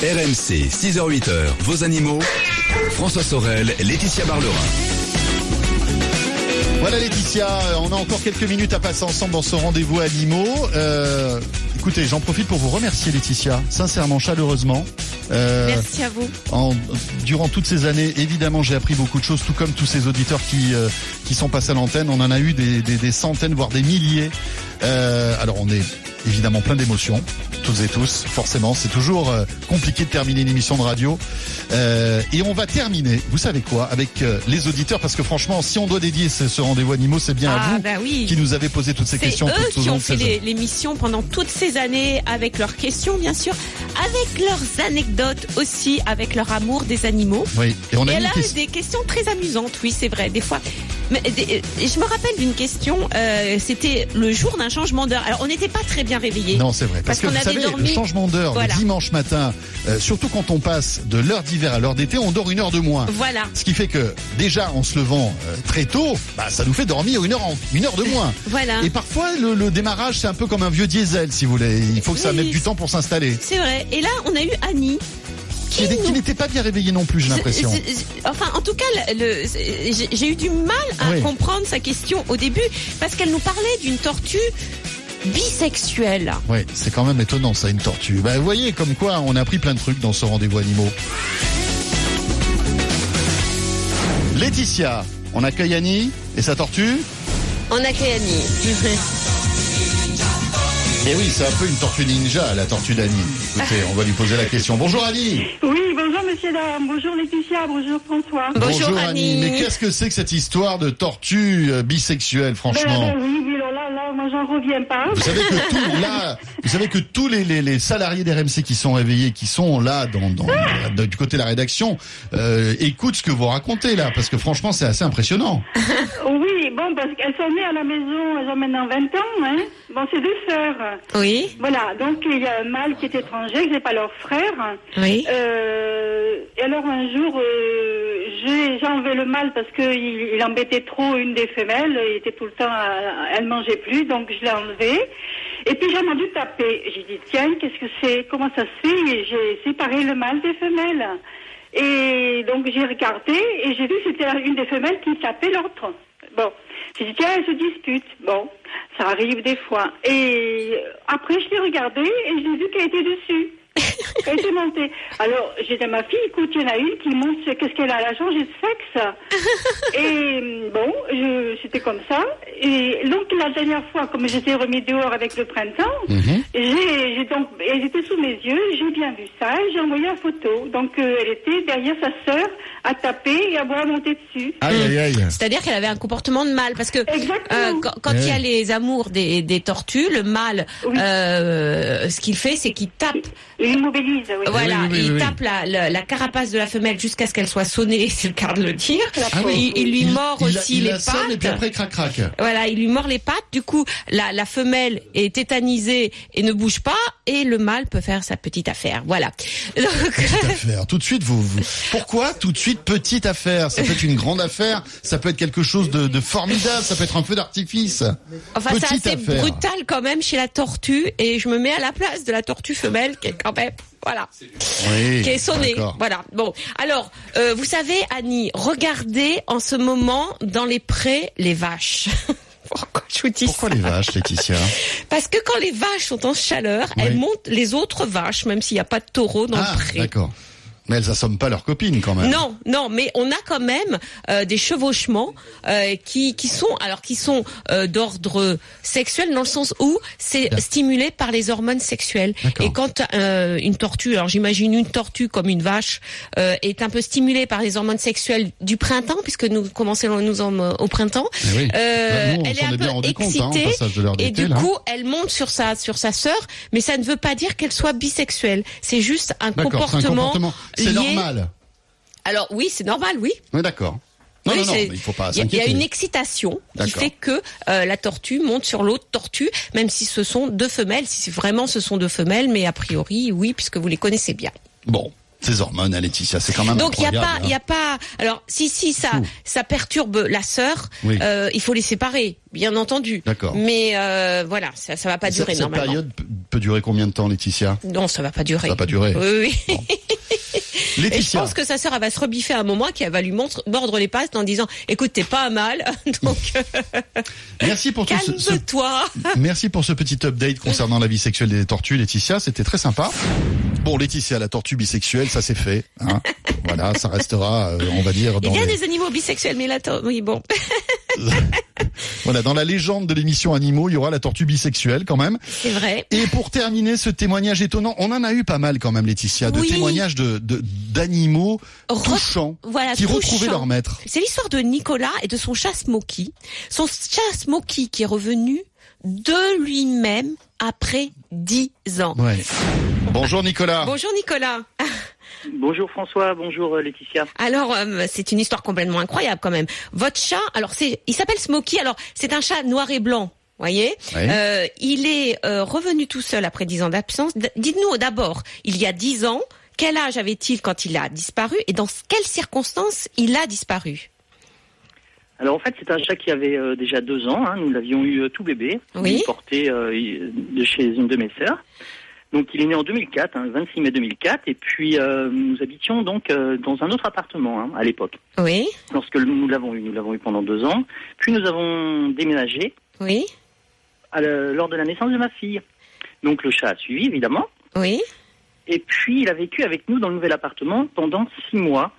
RMC, 6h-8h, vos animaux. François Sorel, Laetitia Barlerin. Voilà Laetitia, on a encore quelques minutes à passer ensemble dans ce rendez-vous animaux. Euh, écoutez, j'en profite pour vous remercier Laetitia, sincèrement, chaleureusement. Euh, Merci à vous. En, durant toutes ces années, évidemment, j'ai appris beaucoup de choses, tout comme tous ces auditeurs qui euh, qui sont passés à l'antenne. On en a eu des, des, des centaines, voire des milliers. Euh, alors on est évidemment plein d'émotions, toutes et tous, forcément. C'est toujours euh, compliqué de terminer une émission de radio. Euh, et on va terminer, vous savez quoi, avec les auditeurs, parce que franchement, si on doit dédier ce, ce rendez-vous animaux, c'est bien ah, à vous bah oui. qui nous avez posé toutes ces questions. Eux qui ont fait l'émission pendant toutes ces années, avec leurs questions, bien sûr, avec leurs anecdotes aussi, avec leur amour des animaux. Oui. Et on a et là, des questions très amusantes, oui, c'est vrai. Des fois, mais, je me rappelle d'une question, euh, c'était le jour d'un changement d'heure. Alors on n'était pas très bien réveillés. Non, c'est vrai. Parce, que vous savez, le changement d'heure le dimanche matin, euh, surtout quand on passe de l'heure d'hiver à l'heure d'été, on dort une heure de moins. Voilà. Ce qui fait que déjà en se levant euh, très tôt, bah, ça nous fait dormir une heure, en, une heure de moins. voilà. Et parfois le, le démarrage c'est un peu comme un vieux diesel si vous voulez. Il faut que ça mette du temps pour s'installer. C'est vrai. Et là on a eu Annie qui, qui n'était pas bien réveillé non plus, j'ai l'impression. Enfin, en tout cas, j'ai eu du mal à comprendre sa question au début parce qu'elle nous parlait d'une tortue bisexuelle. Oui, c'est quand même étonnant ça, une tortue. Bah, vous voyez, comme quoi on a appris plein de trucs dans ce rendez-vous animaux. Laetitia, on accueille Annie et sa tortue? On accueille Annie. Et eh oui, c'est un peu une tortue ninja, la tortue d'Annie. Écoutez, on va lui poser la question. Bonjour Annie. Oui, bonjour monsieur dame. Bonjour Laetitia. Bonjour François. Bonjour, Annie. Mais qu'est-ce que c'est que cette histoire de tortue euh, bisexuelle, franchement ben, ben, Oui, oui, là, là, moi j'en reviens pas. Vous savez que tout, là, vous savez que tous les, les, les salariés d'RMC qui sont réveillés, qui sont là dans, dans du côté de la rédaction, euh, écoutent ce que vous racontez là, parce que franchement c'est assez impressionnant. oui, bon, parce qu'elles sont nées à la maison, elles ont maintenant 20 ans, hein. Bon, c'est deux sœurs. Oui. Voilà, donc il y a un mâle qui est étranger, que n'est pas leur frère. Oui. Euh, et alors un jour, euh, j'ai enlevé le mâle parce qu'il il embêtait trop une des femelles. Il était tout le temps, à, elle plus, donc je l'ai enlevé. Et puis j'ai entendu taper. J'ai dit tiens, qu'est-ce que c'est? Comment ça se fait? J'ai séparé le mâle des femelles. Et donc j'ai regardé et j'ai vu que c'était une des femelles qui tapait l'autre. Bon, j'ai dit tiens, elle se dispute. Bon, ça arrive des fois. Et après, je l'ai regardée et j'ai vu qu'elle était dessus. Elle était montée. Alors, j'ai dit à ma fille, écoute, il y en a une qui monte, qu'est-ce qu'elle a Elle a changé de sexe. Et bon, c'était comme ça. Et donc, la dernière fois, comme j'étais remis dehors avec le printemps, mhm. j'ai donc, elle était sous mes yeux, j'ai bien vu ça et j'ai envoyé la photo. Donc, euh, elle était derrière sa sœur à taper et à voir monter dessus. C'est-à-dire qu'elle avait un comportement de mâle. Parce que euh, quand, il y a les amours des, des tortues, le mâle, euh, ce qu'il fait, c'est qu'il tape. Il oui. Voilà, il tape la, la, carapace de la femelle jusqu'à ce qu'elle soit sonnée, c'est le cas de le dire. Ah il, lui mord aussi les pattes. et puis après, crac, crac. Voilà, il lui mord les pattes. Du coup, la, la femelle est tétanisée et ne bouge pas, et le mâle peut faire sa petite affaire. Voilà. Donc... Petite affaire. Tout de suite, vous, vous... Pourquoi tout de suite petite affaire? Ça peut être une grande affaire, ça peut être quelque chose de, de formidable, ça peut être un feu d'artifice. Enfin, c'est assez brutal quand même chez la tortue, et je me mets à la place de la tortue femelle qui est quand même voilà, qui est sonné. Voilà. Bon, alors, euh, vous savez, Annie, regardez en ce moment dans les prés les vaches. Pourquoi je vous dis Pourquoi les vaches, Laetitia? Parce que quand les vaches sont en chaleur, elles montent les autres vaches, même s'il n'y a pas de taureau dans ah, le pré. D'accord. Mais elles assomment pas leurs copines quand même. Non, non, mais on a quand même euh, des chevauchements euh, qui qui sont alors qui sont euh, d'ordre sexuel dans le sens où c'est stimulé par les hormones sexuelles. Et quand euh, une tortue, alors j'imagine une tortue comme une vache est un peu stimulée par les hormones sexuelles du printemps puisque nous commençons nous en, au printemps. Eh oui. Bah, elle est un peu hein, excitée et du coup elle monte sur sa sur sa sœur, mais ça ne veut pas dire qu'elle soit bisexuelle. C'est juste un comportement c'est normal. Alors oui, c'est normal, oui. Oui, d'accord. Non, non, non, il faut pas Il y, a une excitation qui fait que euh, la tortue monte sur l'autre tortue, même si ce sont deux femelles, si vraiment ce sont deux femelles, mais a priori, oui, puisque vous les connaissez bien. Bon, ces hormones, hein, Laetitia, c'est quand même Donc il y a pas, il y a a pas. Alors si si ça ça perturbe la sœur, euh, il faut les séparer, bien entendu. D'accord. Mais euh, voilà, ça ça va pas durer cette normalement. Cette période peut durer combien de temps, Laetitia? Non, ça va pas durer. Ça va pas durer. Oui oui. Laetitia. Et je pense que sa sœur elle va se rebiffer à un moment qui va lui montre, mordre les pattes en disant "Écoute, t'es pas mal." Donc Merci pour tout ce, ce... Calme-toi. Merci pour ce petit update concernant la vie sexuelle des tortues, Laetitia. C'était très sympa. Bon, Laetitia, la tortue bisexuelle, ça c'est fait. Hein voilà, ça restera, euh, on va dire. Dans Il y a les- des animaux bisexuels, mais là, to- oui, bon. Voilà, dans la légende de l'émission Animaux, il y aura la tortue bisexuelle quand même. C'est vrai. Et pour terminer ce témoignage étonnant, on en a eu pas mal quand même, Laetitia, de Oui. témoignages de d'animaux Re- touchants Voilà, qui retrouvaient touchant. leur maître. C'est l'histoire de Nicolas et de son chat Smokey. Son chat Smokey qui est revenu de lui-même après dix ans. Ouais. Bonjour Nicolas. Bonjour Nicolas. Bonjour François, bonjour euh, Laetitia. Alors euh, c'est une histoire complètement incroyable quand même. Votre chat, alors c'est, il s'appelle Smokey. Alors c'est un chat noir et blanc. Voyez. Euh, il est euh, revenu tout seul après dix ans d'absence. D- Dites-nous d'abord, il y a dix ans, quel âge avait-il quand il a disparu et dans quelles circonstances il a disparu? Alors en fait c'est un chat qui avait euh, déjà deux ans, hein. nous l'avions eu euh, tout bébé, Oui. Il est porté euh, de chez une de mes sœurs. Donc il est né en 2004, hein, le 26 mai 2004, et puis euh, nous habitions donc euh, dans un autre appartement hein, à l'époque. Oui, Lorsque nous l'avons eu, nous l'avons eu pendant deux ans. Puis nous avons déménagé oui, à lors de la naissance de ma fille. Donc le chat a suivi évidemment. oui, Et puis il a vécu avec nous dans le nouvel appartement pendant six mois.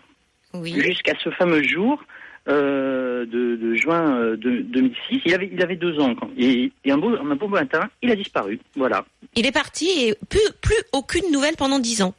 oui. jusqu'à ce fameux jour euh, de, de juin euh, de, 2006. Il avait, il avait deux ans. Quand, et, et un, beau, un beau matin, il a disparu. Voilà. Il est parti et plus, plus aucune nouvelle pendant dix ans.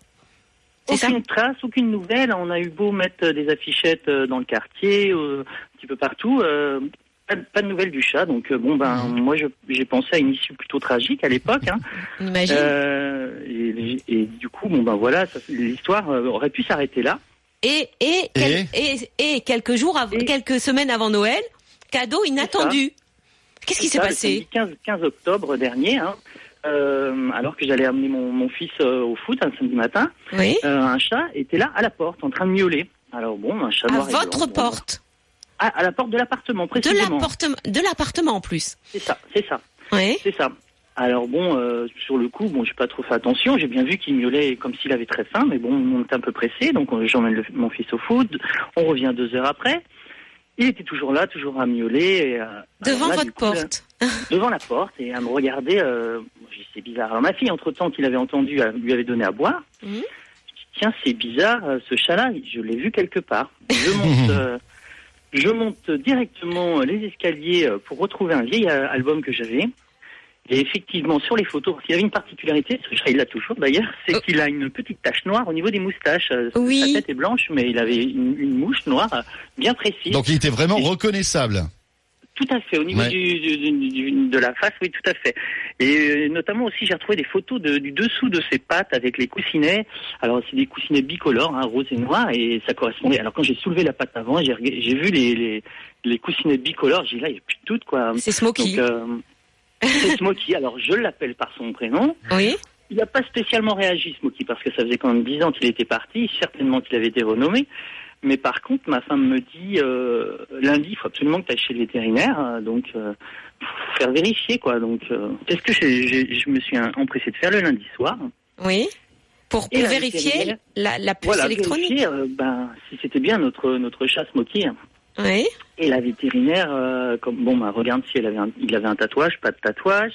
Ça? Aucune trace, aucune nouvelle. On a eu beau mettre des affichettes euh, dans le quartier, euh, un petit peu partout. euh, pas, de- pas de nouvelles du chat. Donc, euh, bon, ben, moi, je- j'ai pensé à une issue plutôt tragique à l'époque. Hein. Imagine. Euh, et, et du coup, bon, ben voilà, l'histoire euh, aurait pu s'arrêter là. Et, et, quel- et, et quelques jours, av- quelques semaines avant Noël, cadeau inattendu. Qu'est-ce qui s'est passé samedi 15, 15 octobre dernier, hein, euh, alors que j'allais amener mon, mon fils euh, au foot un samedi matin, Oui. euh, un chat était là à la porte en train de miauler. Alors bon, un chat À noir votre blanc, bon, porte. à, à la porte de l'appartement, De précisément. l'appartement, de l'appartement en plus. C'est ça, c'est ça, Oui. c'est ça. Alors bon, euh, sur le coup, bon, j'ai pas trop fait attention. J'ai bien vu qu'il miaulait comme s'il avait très faim, mais bon, on était un peu pressé, donc euh, j'emmène mon fils au foot. On revient deux heures après. Il était toujours là, toujours à miauler. Et, euh, Devant là, votre là, porte. devant la porte et à me regarder. Euh, j'ai dit, c'est bizarre. Alors ma fille, entre temps, qu'il avait entendu, lui avait donné à boire. Mhm. Je dis, Tiens, c'est bizarre, ce chat-là, je l'ai vu quelque part. Je monte, euh, je monte directement les escaliers pour retrouver un vieil album que j'avais. Et effectivement, sur les photos, parce qu'il avait une particularité, ce chat, il l'a toujours d'ailleurs, c'est qu'il a une petite tache noire au niveau des moustaches. Euh, Oui. Sa tête est blanche, mais il avait une, une mouche noire euh, bien précise. Donc il était vraiment reconnaissable. Tout à fait, au niveau Ouais. du, du- du- du- de la face, oui, tout à fait. Et euh, notamment aussi, j'ai retrouvé des photos de- du dessous de ses pattes avec les coussinets. Alors, c'est des coussinets bicolores, hein, rose et noir, et ça correspondait. Alors, quand j'ai soulevé la patte avant, j'ai vu les, les, les coussinets bicolores, j'ai dit là, il n'y a plus de doute, quoi. C'est. Donc, euh, c'est Smokey. Alors, je l'appelle par son prénom. Oui. Il n'a pas spécialement réagi, Smokey, parce que ça faisait quand même dix ans qu'il était parti, certainement qu'il avait été renommé. Mais par contre, ma femme me dit, euh, lundi, il faut absolument que tu ailles chez le vétérinaire, euh, donc euh, faut faire vérifier, quoi. Donc, euh, c'est ce que j'ai- j'ai- je me suis empressé de faire le lundi soir. Oui. Pour, pour vérifier la, la puce Voilà, électronique. vérifier, euh, ben, si c'était bien notre, notre chat Smokey. Oui. Et la vétérinaire, euh, comme bon, bah, regarde si elle avait un, il avait un tatouage, pas de tatouage.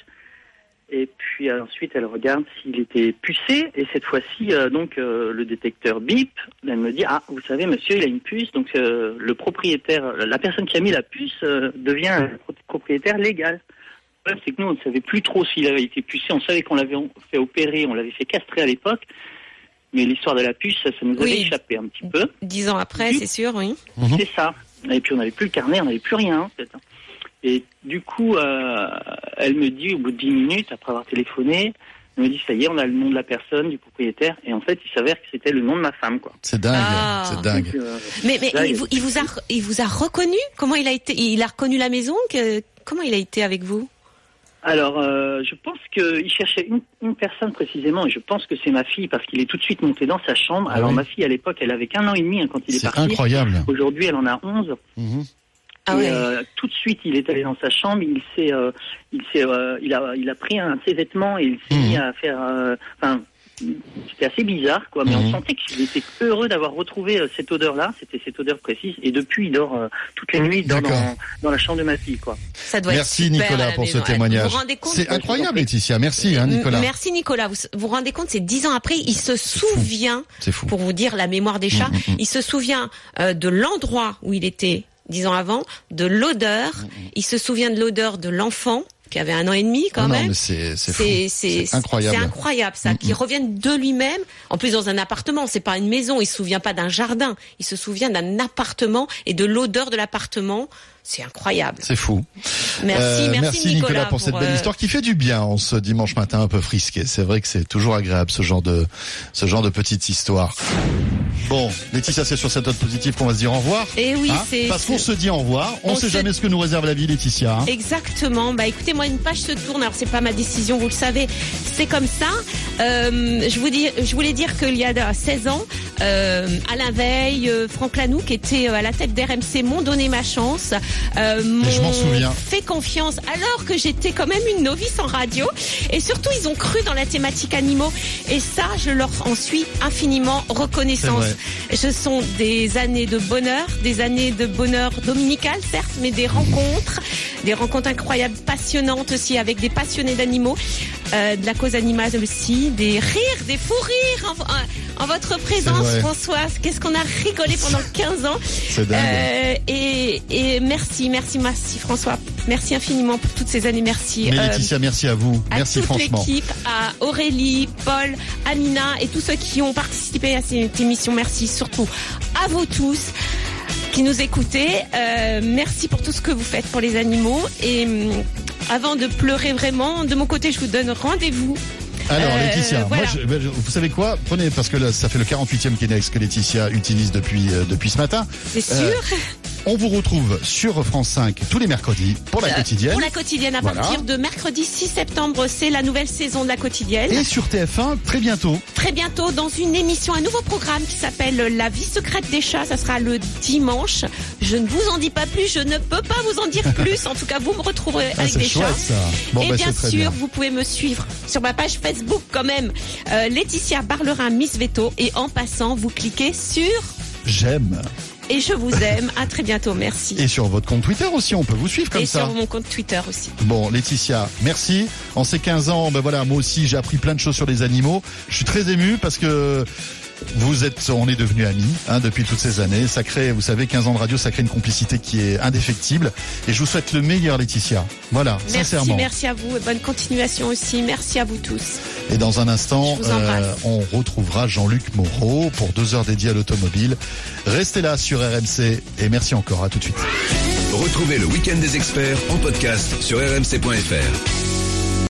Et puis euh, ensuite, elle regarde s'il était pucé. Et cette fois-ci, euh, donc euh, le détecteur bip. Elle me dit ah, vous savez, monsieur, il a une puce. Donc le propriétaire, la personne qui a mis la puce devient un propriétaire légal. Le problème, c'est que nous, on ne savait plus trop s'il avait été pucé. On savait qu'on l'avait fait opérer, on l'avait fait castrer à l'époque. Mais l'histoire de la puce, ça, ça nous avait échappé un petit peu. Dix ans après, c'est sûr, oui. C'est ça. Et puis on n'avait plus le carnet, on n'avait plus rien en fait. Et du coup, euh, elle me dit au bout de 10 minutes, après avoir téléphoné, Elle me dit ça y est, on a le nom de la personne, du propriétaire, et en fait, il s'avère que c'était le nom de ma femme, quoi. C'est dingue, ah. c'est dingue. Euh, mais mais il, vous, il, vous, a il vous a reconnu? Comment il a été Il a reconnu la maison? Que, Comment il a été avec vous? Alors, euh, je pense qu'il cherchait une, une, personne précisément, et je pense que c'est ma fille, parce qu'il est tout de suite monté dans sa chambre. Ah Alors, ma fille, à l'époque, elle avait qu'un an et demi hein, quand il est, parti. C'est incroyable. Aujourd'hui, elle en a 11. Mhm. Ah et, euh, tout de suite, il est allé dans sa chambre, il s'est, euh, il s'est, euh, il a, il a pris un de ses vêtements et il s'est mhm. mis à faire, euh, enfin, c'était assez bizarre, quoi. Mais on mhm. sentait qu'il était heureux d'avoir retrouvé euh, cette odeur-là. C'était cette odeur précise. Et depuis, il dort euh, toutes les nuits, dans, dans, la chambre de ma fille, quoi. Ça doit Merci Nicolas pour ce témoignage. C'est incroyable, Laetitia. Merci, hein, Nicolas. Merci Nicolas. Vous vous rendez compte, c'est dix ans après, il se souvient. Fou. Pour vous dire la mémoire des chats, mm, mm, mm. il se souvient euh, de l'endroit où il était dix ans avant, de l'odeur. Il se souvient de l'odeur de l'enfant qui avait un an et demi quand même. C'est incroyable. C'est incroyable ça, qu'il revienne de lui-même. En plus dans un appartement, c'est pas une maison. Il se souvient pas d'un jardin. Il se souvient d'un appartement et de l'odeur de l'appartement. C'est incroyable. C'est fou. Merci, euh, merci, merci Nicolas, pour, cette belle euh, histoire qui fait du bien en ce dimanche matin un peu frisqué. C'est vrai que c'est toujours agréable ce genre de ce genre de petite histoire. Bon, Laetitia, c'est sur cette note positive qu'on va se dire au revoir. Et eh oui, hein c'est parce qu'on se dit au revoir. On, ne sait jamais ce que nous réserve la vie, Laetitia. Hein. Exactement. Bah écoutez, moi une page se tourne. Alors c'est pas ma décision, vous le savez. C'est comme ça. Euh, je vous dis, je voulais dire qu'il y a 16 ans, Alain Veil, Franck Lanoux, qui était à la tête d'RMC, m'ont donné ma chance. Euh, m'ont fait confiance alors que j'étais quand même une novice en radio. Et surtout, ils ont cru dans la thématique animaux. Et ça, je leur en suis infiniment reconnaissance. Ce sont des années de bonheur, des années de bonheur dominical, certes, mais des rencontres, des rencontres incroyables, passionnantes aussi avec des passionnés d'animaux, euh, de la cause animale aussi, des rires, des fous rires en, en votre présence, Françoise. Qu'est-ce qu'on a rigolé pendant 15 ans. Euh, et, et, merci, merci, merci François. Merci infiniment pour toutes ces années. Merci. Mais Laetitia, merci à vous. merci toute franchement. l'équipe, à Aurélie, Paul, Amina et tous ceux qui ont participé à cette émission. Merci surtout à vous tous qui nous écoutez. Euh, merci pour tout ce que vous faites pour les animaux. Et hum, avant de pleurer vraiment, de mon côté, je vous donne rendez-vous alors euh, Laetitia, moi, ben, vous savez quoi? Prenez parce que là, ça fait le 48e Kleenex que Laetitia utilise depuis euh, depuis ce matin. C'est sûr? On vous retrouve sur France 5 tous les mercredis pour la quotidienne. Pour la quotidienne, à partir de mercredi 6 septembre, c'est la nouvelle saison de la quotidienne. Et sur TF1, très bientôt. Très bientôt, dans une émission, un nouveau programme qui s'appelle La vie secrète des chats. Ça sera le dimanche. Je ne vous en dis pas plus, je ne peux pas vous en dire plus. en tout cas, vous me retrouverez ah, avec des chats. Et bah, bien sûr, vous pouvez me suivre sur ma page Facebook quand même. Euh, Laetitia Barlerin Miss Veto. Et en passant, vous cliquez sur... J'aime. Et je vous aime. À très bientôt. Merci. Et sur votre compte Twitter aussi, on peut vous suivre comme ça. Et sur mon compte Twitter aussi. Bon, Laetitia, merci. En ces 15 ans, ben voilà, moi aussi, j'ai appris plein de choses sur les animaux. Je suis très ému parce que vous êtes, on est devenus amis hein, depuis toutes ces années. Ça crée, vous savez, 15 ans de radio, ça crée une complicité qui est indéfectible. Et je vous souhaite le meilleur, Laetitia. Voilà, merci, sincèrement. Merci à vous et bonne continuation aussi. Merci à vous tous. Et dans un instant, euh, on retrouvera Jean-Luc Moreau pour deux heures dédiées à l'automobile. Restez là sur RMC et merci encore. À tout de suite. Retrouvez le week-end des experts en podcast sur rmc.fr.